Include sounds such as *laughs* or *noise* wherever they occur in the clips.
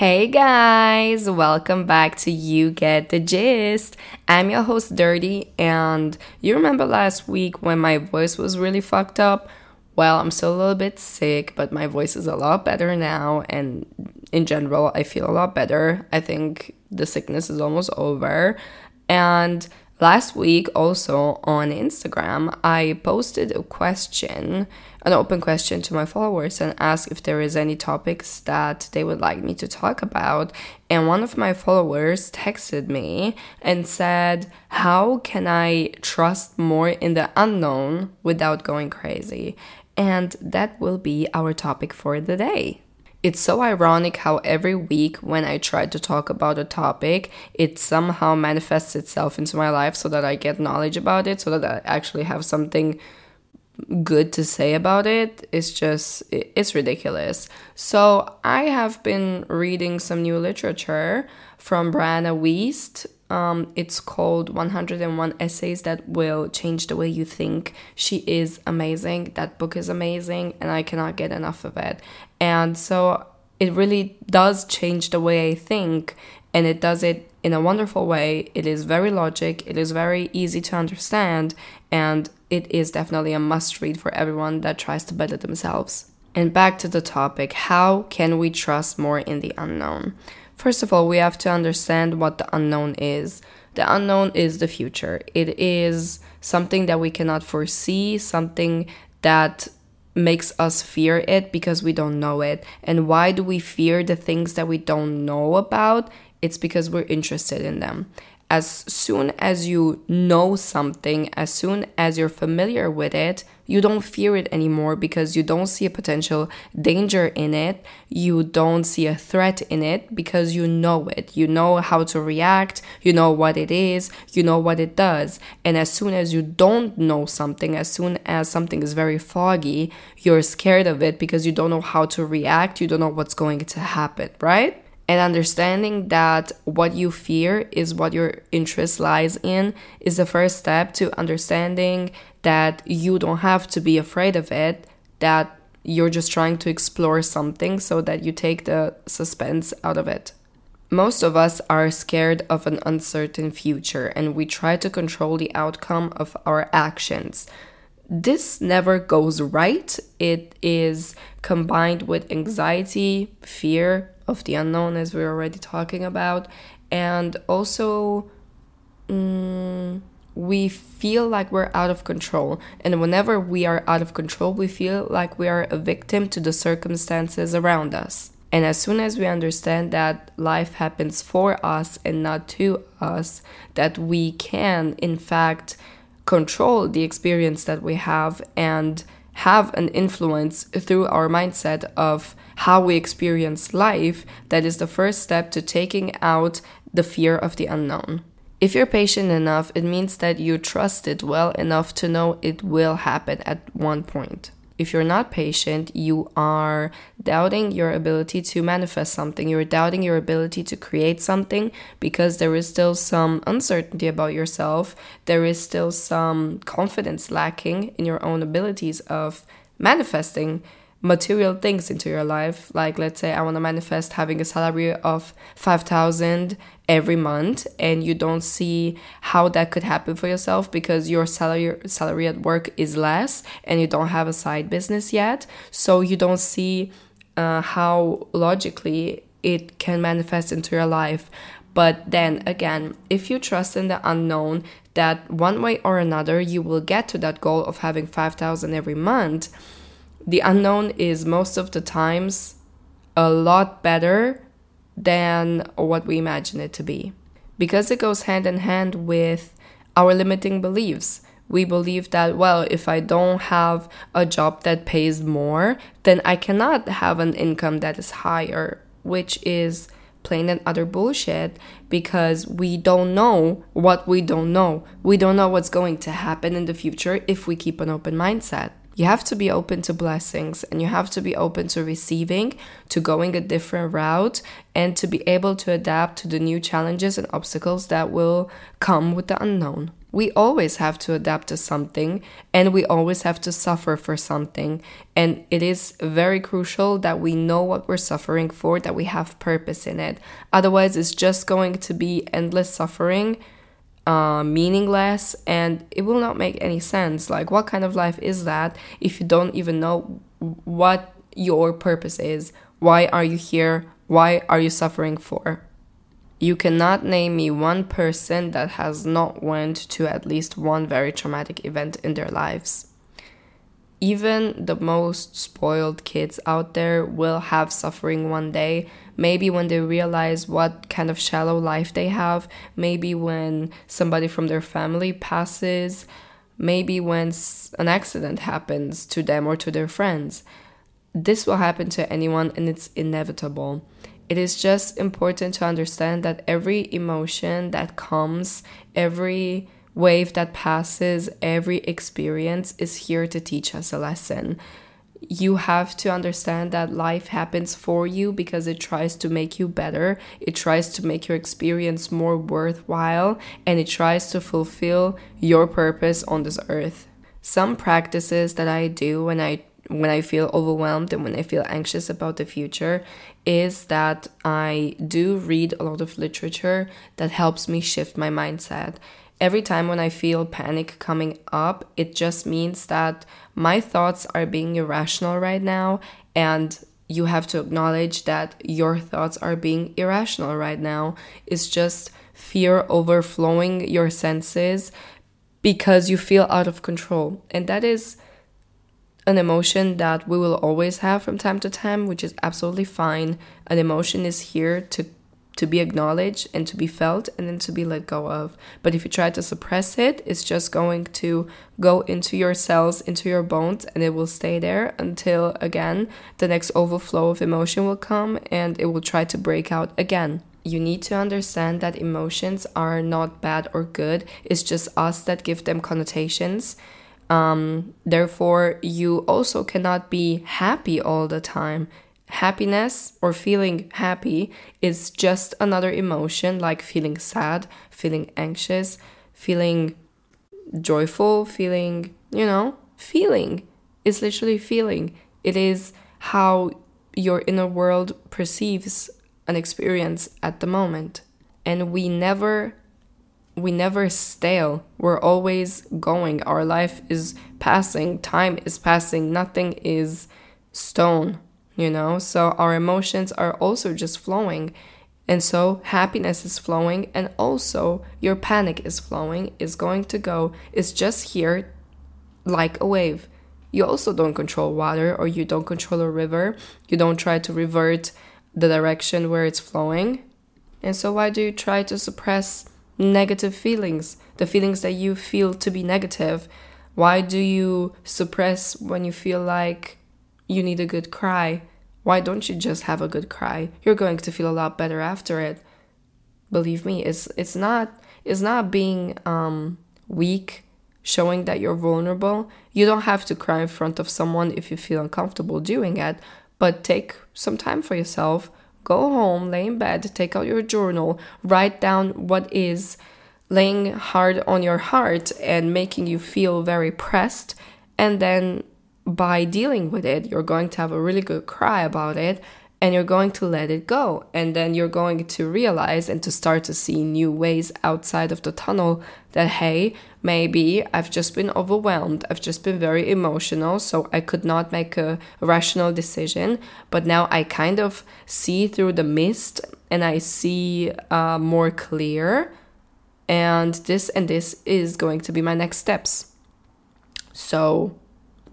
Hey guys, welcome back to You Get the Gist. I'm your host, Dirty, and you remember last week when my voice was really fucked up? Well, I'm still a little bit sick, but my voice is a lot better now, and in general, I feel a lot better. I think the sickness is almost over. And last week, also on Instagram, I posted a question an open question to my followers and asked if there is any topics that they would like me to talk about. And one of my followers texted me and said how can i trust more in the unknown without going crazy? And that will be our topic for the day it's so ironic how every week when I try to talk about a topic, it somehow manifests itself into my life so that I get knowledge about it, so that I actually have something good to say about it. It's just it's ridiculous. So i have been reading some new literature from brianna wiest um, it's called 101 essays that will change the way you think. She is amazing. That book is amazing and i cannot get enough of it. And so it really does change the way i think and it does it in a wonderful way. It is very logic. It is very easy to understand and it is definitely a must read for everyone that tries to better themselves. And back to the topic how can we trust more in the unknown? First of all, we have to understand what the unknown is. The unknown is the future, it is something that we cannot foresee, something that makes us fear it because we don't know it. And why do we fear the things that we don't know about? It's because we're interested in them as soon as you know something, as soon as you're familiar with it, you don't fear it anymore because you don't see a potential danger in it. You don't see a threat in it because you know it. You know how to react. You know what it is. You know what it does. And as soon as you don't know something, as soon as something is very foggy, you're scared of it because you don't know how to react. You don't know what's going to happen, right? And understanding that what you fear is what your interest lies in is the first step to understanding that you don't have to be afraid of it that you're just trying to explore something so that you take the suspense out of it most of us are scared of an uncertain future and we try to control the outcome of our actions this never goes right. It is combined with anxiety, fear, of the unknown, as we are already talking about, and also mm, we feel like we're out of control. And whenever we are out of control, we feel like we are a victim to the circumstances around us. And as soon as we understand that life happens for us and not to us, that we can, in fact, control the experience that we have and have an influence through our mindset of how we experience life, that is the first step to taking out the fear of the unknown. If you're patient enough, it means that you trust it well enough to know it will happen at one point if you're not patient, you are doubting your ability to manifest something. You're doubting your ability to create something because there is still some uncertainty about yourself. There is still some confidence lacking in your own abilities of manifesting material things into your life like let's say i want to manifest having a salary of 5000 every month and you don't see how that could happen for yourself because your salary salary at work is less and you don't have a side business yet. So you don't see uh, how logically it can manifest into your life. But then again if you trust in the unknown that one way or another you will get to that goal of having 5000 every month. The unknown is most of the times a lot better than what we imagine it to be. Because it goes hand in hand with our limiting beliefs. We believe that, well, if I don't have a job that pays more, then I cannot have an income that is higher, which is plain and utter bullshit because we don't know what we don't know. We don't know what's going to happen in the future if we keep an open mindset You have to be open to blessings and you have to be open to receiving, to going a different route, and to be able to adapt to the new challenges and obstacles that will come with the unknown. We always have to adapt to something and we always have to suffer for something. And it is very crucial that we know what we're suffering for, that we have purpose in it. Otherwise, it's just going to be endless suffering uh, meaningless and it will not make any sense. Like, what kind of life is that if you don't even know what your purpose is? Why are you here? Why are you suffering for? You cannot name me one person that has not went to at least one very traumatic event in their lives even the most spoiled kids out there will have suffering one day. Maybe when they realize what kind of shallow life they have, maybe when somebody from their family passes, maybe when an accident happens to them or to their friends. This will happen to anyone and it's inevitable. It is just important to understand that every emotion that comes, every wave that passes every experience is here to teach us a lesson. You have to understand that life happens for you because it tries to make you better. It tries to make your experience more worthwhile and it tries to fulfill your purpose on this earth. Some practices that I do when I when I feel overwhelmed and when I feel anxious about the future is that I do read a lot of literature that helps me shift my mindset every time when I feel panic coming up, it just means that my thoughts are being irrational right now. And you have to acknowledge that your thoughts are being irrational right now. It's just fear overflowing your senses because you feel out of control. And that is an emotion that we will always have from time to time, which is absolutely fine. An emotion is here to to be acknowledged and to be felt and then to be let go of. But if you try to suppress it, it's just going to go into your cells, into your bones, and it will stay there until again the next overflow of emotion will come and it will try to break out again. You need to understand that emotions are not bad or good, it's just us that give them connotations. Um, therefore, you also cannot be happy all the time happiness or feeling happy is just another emotion like feeling sad, feeling anxious, feeling joyful, feeling, you know, feeling. It's literally feeling. It is how your inner world perceives an experience at the moment. And we never we never stale. We're always going. Our life is passing, time is passing, nothing is stone you know? So our emotions are also just flowing. And so happiness is flowing, and also your panic is flowing, is going to go, it's just here like a wave. You also don't control water or you don't control a river. You don't try to revert the direction where it's flowing. And so, why do you try to suppress negative feelings, the feelings that you feel to be negative? Why do you suppress when you feel like you need a good cry? Why don't you just have a good cry? You're going to feel a lot better after it. Believe me, it's it's not it's not being um, weak, showing that you're vulnerable. You don't have to cry in front of someone if you feel uncomfortable doing it, but take some time for yourself. Go home, lay in bed, take out your journal, write down what is laying hard on your heart and making you feel very pressed, and then by dealing with it, you're going to have a really good cry about it and you're going to let it go. And then you're going to realize and to start to see new ways outside of the tunnel that, hey, maybe I've just been overwhelmed. I've just been very emotional, so I could not make a rational decision. But now I kind of see through the mist and I see uh, more clear. And this and this is going to be my next steps. So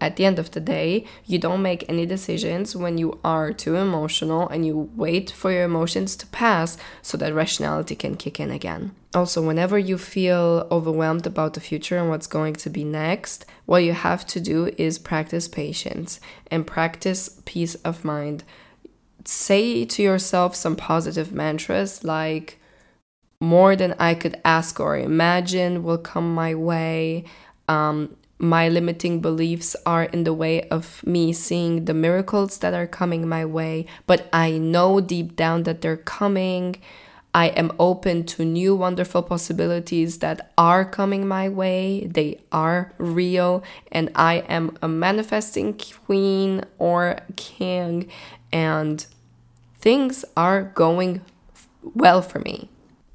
at the end of the day, you don't make any decisions when you are too emotional and you wait for your emotions to pass so that rationality can kick in again. Also, whenever you feel overwhelmed about the future and what's going to be next, what you have to do is practice patience and practice peace of mind. Say to yourself some positive mantras like, more than I could ask or imagine will come my way. Um, my limiting beliefs are in the way of me seeing the miracles that are coming my way, but I know deep down that they're coming. I am open to new wonderful possibilities that are coming my way. They are real, and I am a manifesting queen or king, and things are going well for me.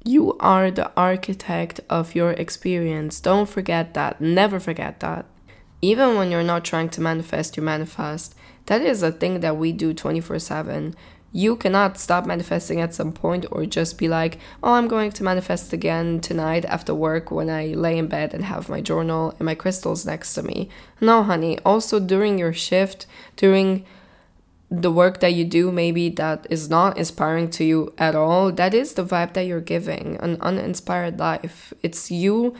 You are the architect of your experience. Don't forget that. Never forget that. Even when you're not trying to manifest, you manifest. That is a thing that we do 24 7 you cannot stop manifesting at some point or just be like, oh, I'm going to manifest again tonight after work when I lay in bed and have my journal and my crystals next to me. No, honey. Also, during your shift, during the work that you do, maybe that is not inspiring to you at all, that is the vibe that you're giving an uninspired life. It's you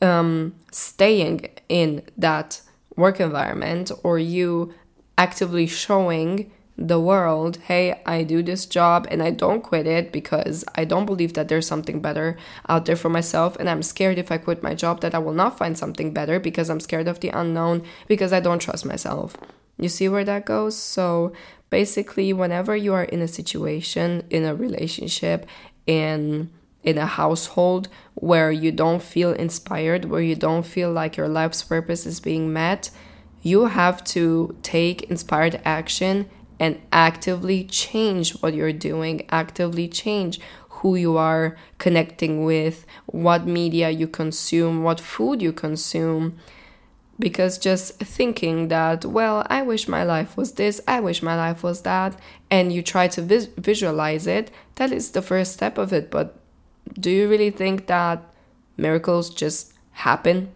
um, staying in that work environment or you actively showing the world, hey, I do this job and I don't quit it because I don't believe that there's something better out there for myself. And I'm scared if I quit my job that I will not find something better because I'm scared of the unknown because I don't trust myself. You see where that goes? So basically, whenever you are in a situation, in a relationship, in in a household where you don't feel inspired, where you don't feel like your life's purpose is being met, you have to take inspired action and actively change what you're doing, actively change who you are connecting with, what media you consume, what food you consume. Because just thinking that, well, I wish my life was this, I wish my life was that, and you try to vis- visualize it, that is the first step of it. But do you really think that miracles just happen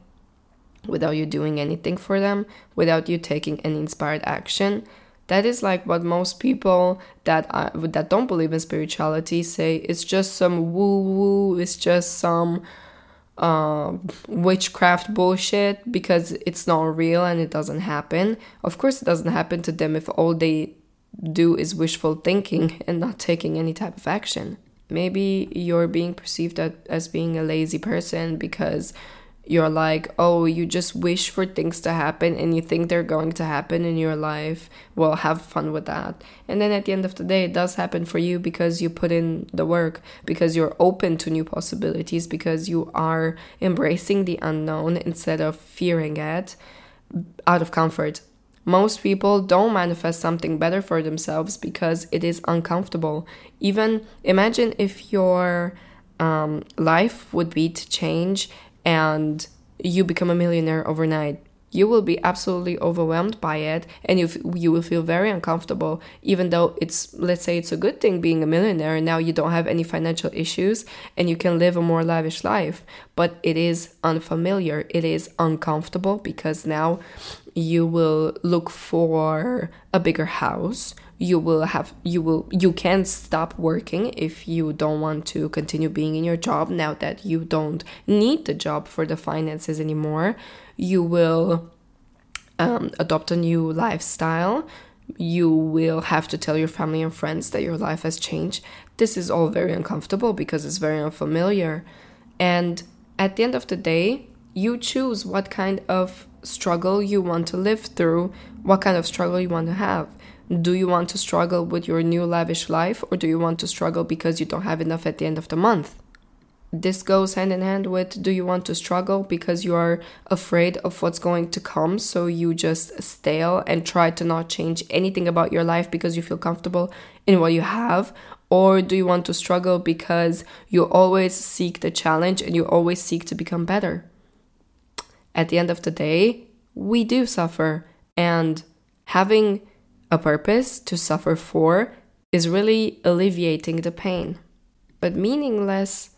without you doing anything for them, without you taking any inspired action? That is like what most people that are, that don't believe in spirituality say. It's just some woo woo. It's just some uh, witchcraft bullshit because it's not real and it doesn't happen. Of course, it doesn't happen to them if all they do is wishful thinking *laughs* and not taking any type of action. Maybe you're being perceived as being a lazy person because you're like, oh, you just wish for things to happen and you think they're going to happen in your life. Well, have fun with that. And then at the end of the day, it does happen for you because you put in the work, because you're open to new possibilities, because you are embracing the unknown instead of fearing it out of comfort. Most people don't manifest something better for themselves because it is uncomfortable. Even imagine if your um, life would be to change and you become a millionaire overnight you will be absolutely overwhelmed by it and you, you will feel very uncomfortable even though it's let's say it's a good thing being a millionaire now you don't have any financial issues and you can live a more lavish life. But it is unfamiliar it is uncomfortable because now you will look for a bigger house. You will have you will you can stop working if you don't want to continue being in your job now that you don't need the job for the finances anymore. You will um, adopt a new lifestyle. You will have to tell your family and friends that your life has changed. This is all very uncomfortable because it's very unfamiliar. And at the end of the day you choose what kind of struggle you want to live through what kind of struggle you want to have do you want to struggle with your new lavish life or do you want to struggle because you don't have enough at the end of the month? This goes hand in hand with do you want to struggle because you are afraid of what's going to come, so you just stale and try to not change anything about your life because you feel comfortable in what you have? Or do you want to struggle because you always seek the challenge and you always seek to become better? At the end of the day, we do suffer, and having a purpose to suffer for is really alleviating the pain. But meaningless,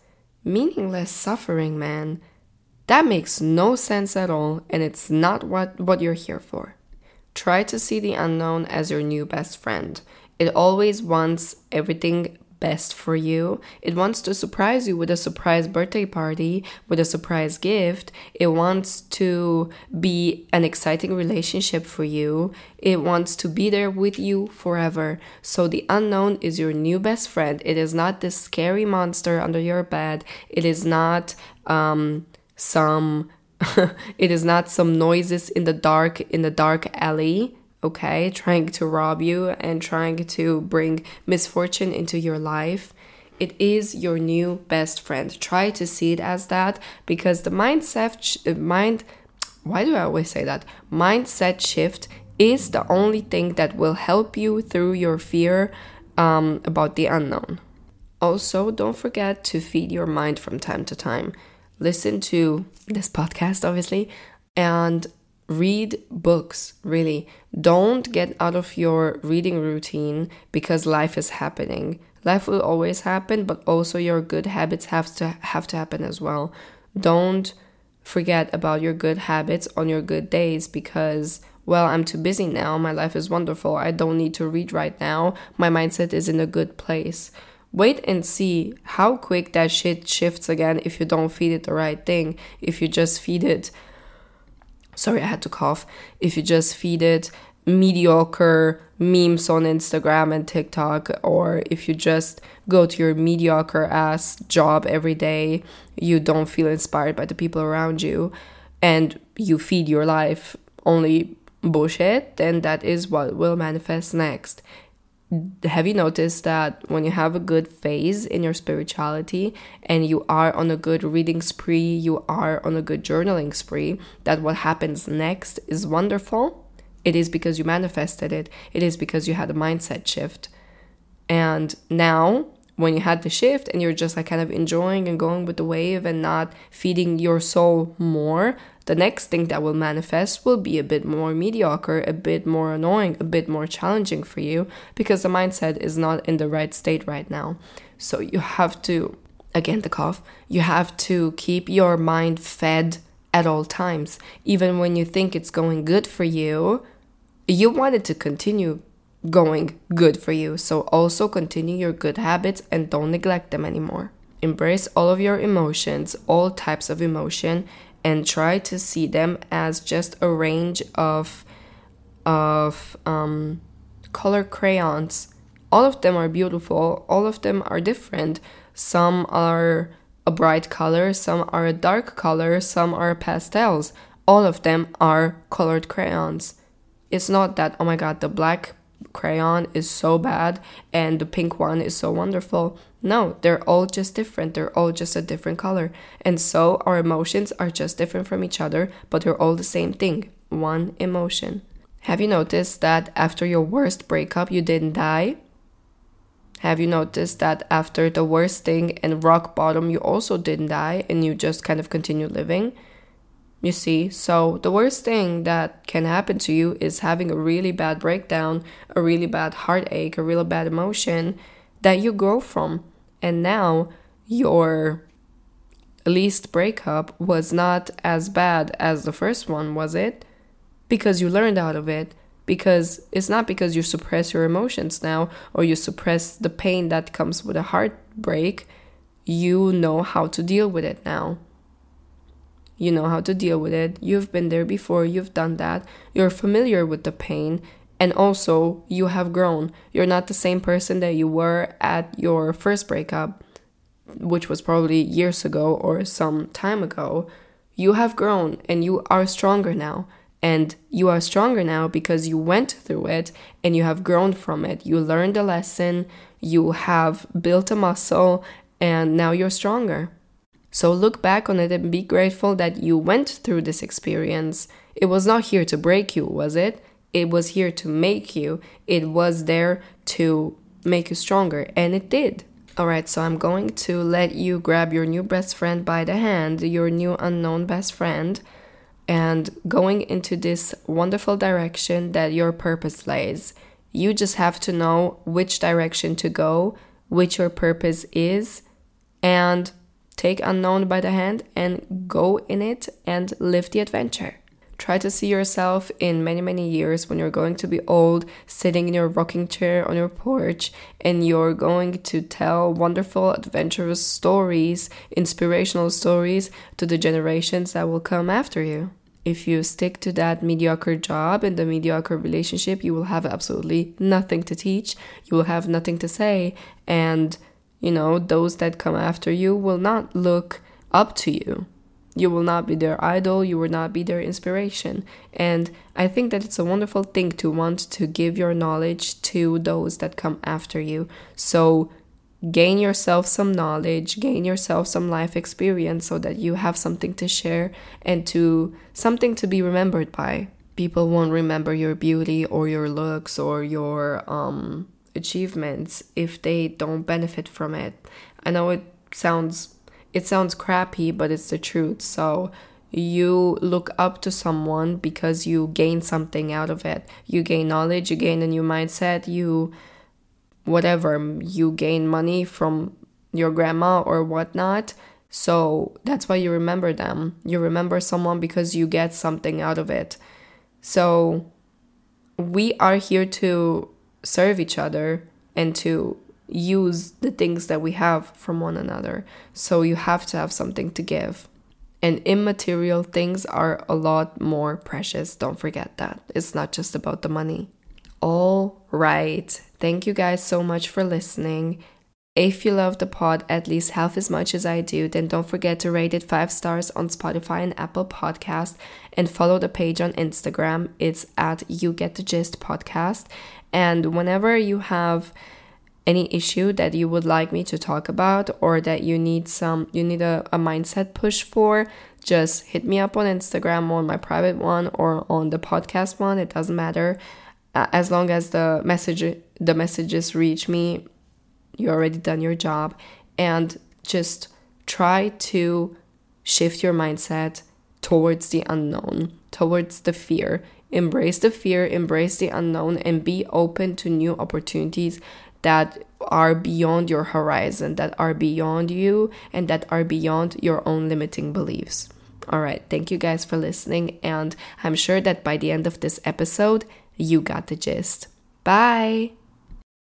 meaningless suffering, man, that makes no sense at all, and it's not what, what you're here for. Try to see the unknown as your new best friend. It always wants everything best for you. It wants to surprise you with a surprise birthday party, with a surprise gift. It wants to be an exciting relationship for you. It wants to be there with you forever. So the unknown is your new best friend. It is not this scary monster under your bed. It is not um, some *laughs* it is not some noises in the dark in the dark alley okay trying to rob you and trying to bring misfortune into your life it is your new best friend. Try to see it as that because the mindset mind why do i always say that? Mindset shift is the only thing that will help you through your fear um, about the unknown. Also don't forget to feed your mind from time to time. Listen to this podcast, obviously, and read books, really. Don't get out of your reading routine because life is happening. Life will always happen, but also your good habits have to have to happen as well. Don't forget about your good habits on your good days because well, I'm too busy now. My life is wonderful. I don't need to read right now. My mindset is in a good place. Wait and see how quick that shit shifts again if you don't feed it the right thing. If you just feed it, sorry, I had to cough. If you just feed it mediocre memes on Instagram and TikTok, or if you just go to your mediocre ass job every day, you don't feel inspired by the people around you, and you feed your life only bullshit, then that is what will manifest next have you noticed that when you have a good phase in your spirituality and you are on a good reading spree, you are on a good journaling spree, that what happens next is wonderful? It is because you manifested it, it is because you had a mindset shift. And now, when you had the shift and you're just like kind of enjoying and going with the wave and not feeding your soul more, the next thing that will manifest will be a bit more mediocre, a bit more annoying, a bit more challenging for you because the mindset is not in the right state right now. So you have to, again, the cough, you have to keep your mind fed at all times. Even when you think it's going good for you, you want it to continue going good for you. So also continue your good habits and don't neglect them anymore. Embrace all of your emotions, all types of emotion, and try to see them as just a range of of um, color crayons. All of them are beautiful. All of them are different. Some are a bright color, some are a dark color, some are pastels. All of them are colored crayons. It's not that, oh my god, the black crayon is so bad and the pink one is so wonderful. No, they're all just different. They're all just a different color. And so our emotions are just different from each other, but they're all the same thing one emotion. Have you noticed that after your worst breakup, you didn't die? Have you noticed that after the worst thing and rock bottom, you also didn't die and you just kind of continue living? You see, so the worst thing that can happen to you is having a really bad breakdown, a really bad heartache, a really bad emotion that you grow from and now your least breakup was not as bad as the first one, was it? Because you learned out of it. Because it's not because you suppress your emotions now or you suppress the pain that comes with a heartbreak. You know how to deal with it now. You know how to deal with it. You've been there before, you've done that. You're familiar with the pain, and also you have grown. You're not the same person that you were at your first breakup, which was probably years ago or some time ago. You have grown and you are stronger now. And you are stronger now because you went through it and you have grown from it. You learned a lesson, you have built a muscle, and now you're stronger. So look back on it and be grateful that you went through this experience. It was not here to break you, was it? It was here to make you. It was there to make you stronger, and it did. Alright, so I'm going to let you grab your new best friend by the hand, your new unknown best friend, and going into this wonderful direction that your purpose lays. You just have to know which direction to go, which your purpose is, and take unknown by the hand and go in it and live the adventure. Try to see yourself in many, many years when you're going to be old, sitting in your rocking chair on your porch, and you're going to tell wonderful, adventurous stories, inspirational stories to the generations that will come after you. If you stick to that mediocre job and the mediocre relationship, you will have absolutely nothing to teach, you will have nothing to say, and you know, those that come after you will not look up to you You will not be their idol, you will not be their inspiration. And I think that it's a wonderful thing to want to give your knowledge to those that come after you. So gain yourself some knowledge, gain yourself some life experience so that you have something to share and to something to be remembered by. People won't remember your beauty or your looks or your um, achievements if they don't benefit from it. I know it sounds it sounds crappy, but it's the truth. So you look up to someone because you gain something out of it. You gain knowledge, you gain a new mindset, you whatever, you gain money from your grandma or whatnot. So that's why you remember them. You remember someone because you get something out of it. So we are here to serve each other and to use the things that we have from one another. So you have to have something to give. And immaterial things are a lot more precious. Don't forget that. It's not just about the money. All right. Thank you guys so much for listening. If you love the pod at least half as much as I do, then don't forget to rate it five stars on Spotify and Apple Podcast and follow the page on Instagram. It's at You Get the Gist Podcast. And whenever you have any issue that you would like me to talk about or that you need some you need a, a mindset push for just hit me up on instagram on my private one or on the podcast one it doesn't matter as long as the message the messages reach me you already done your job and just try to shift your mindset towards the unknown towards the fear embrace the fear embrace the unknown and be open to new opportunities that are beyond your horizon, that are beyond you, and that are beyond your own limiting beliefs. All right, thank you guys for listening, and I'm sure that by the end of this episode, you got the gist. Bye!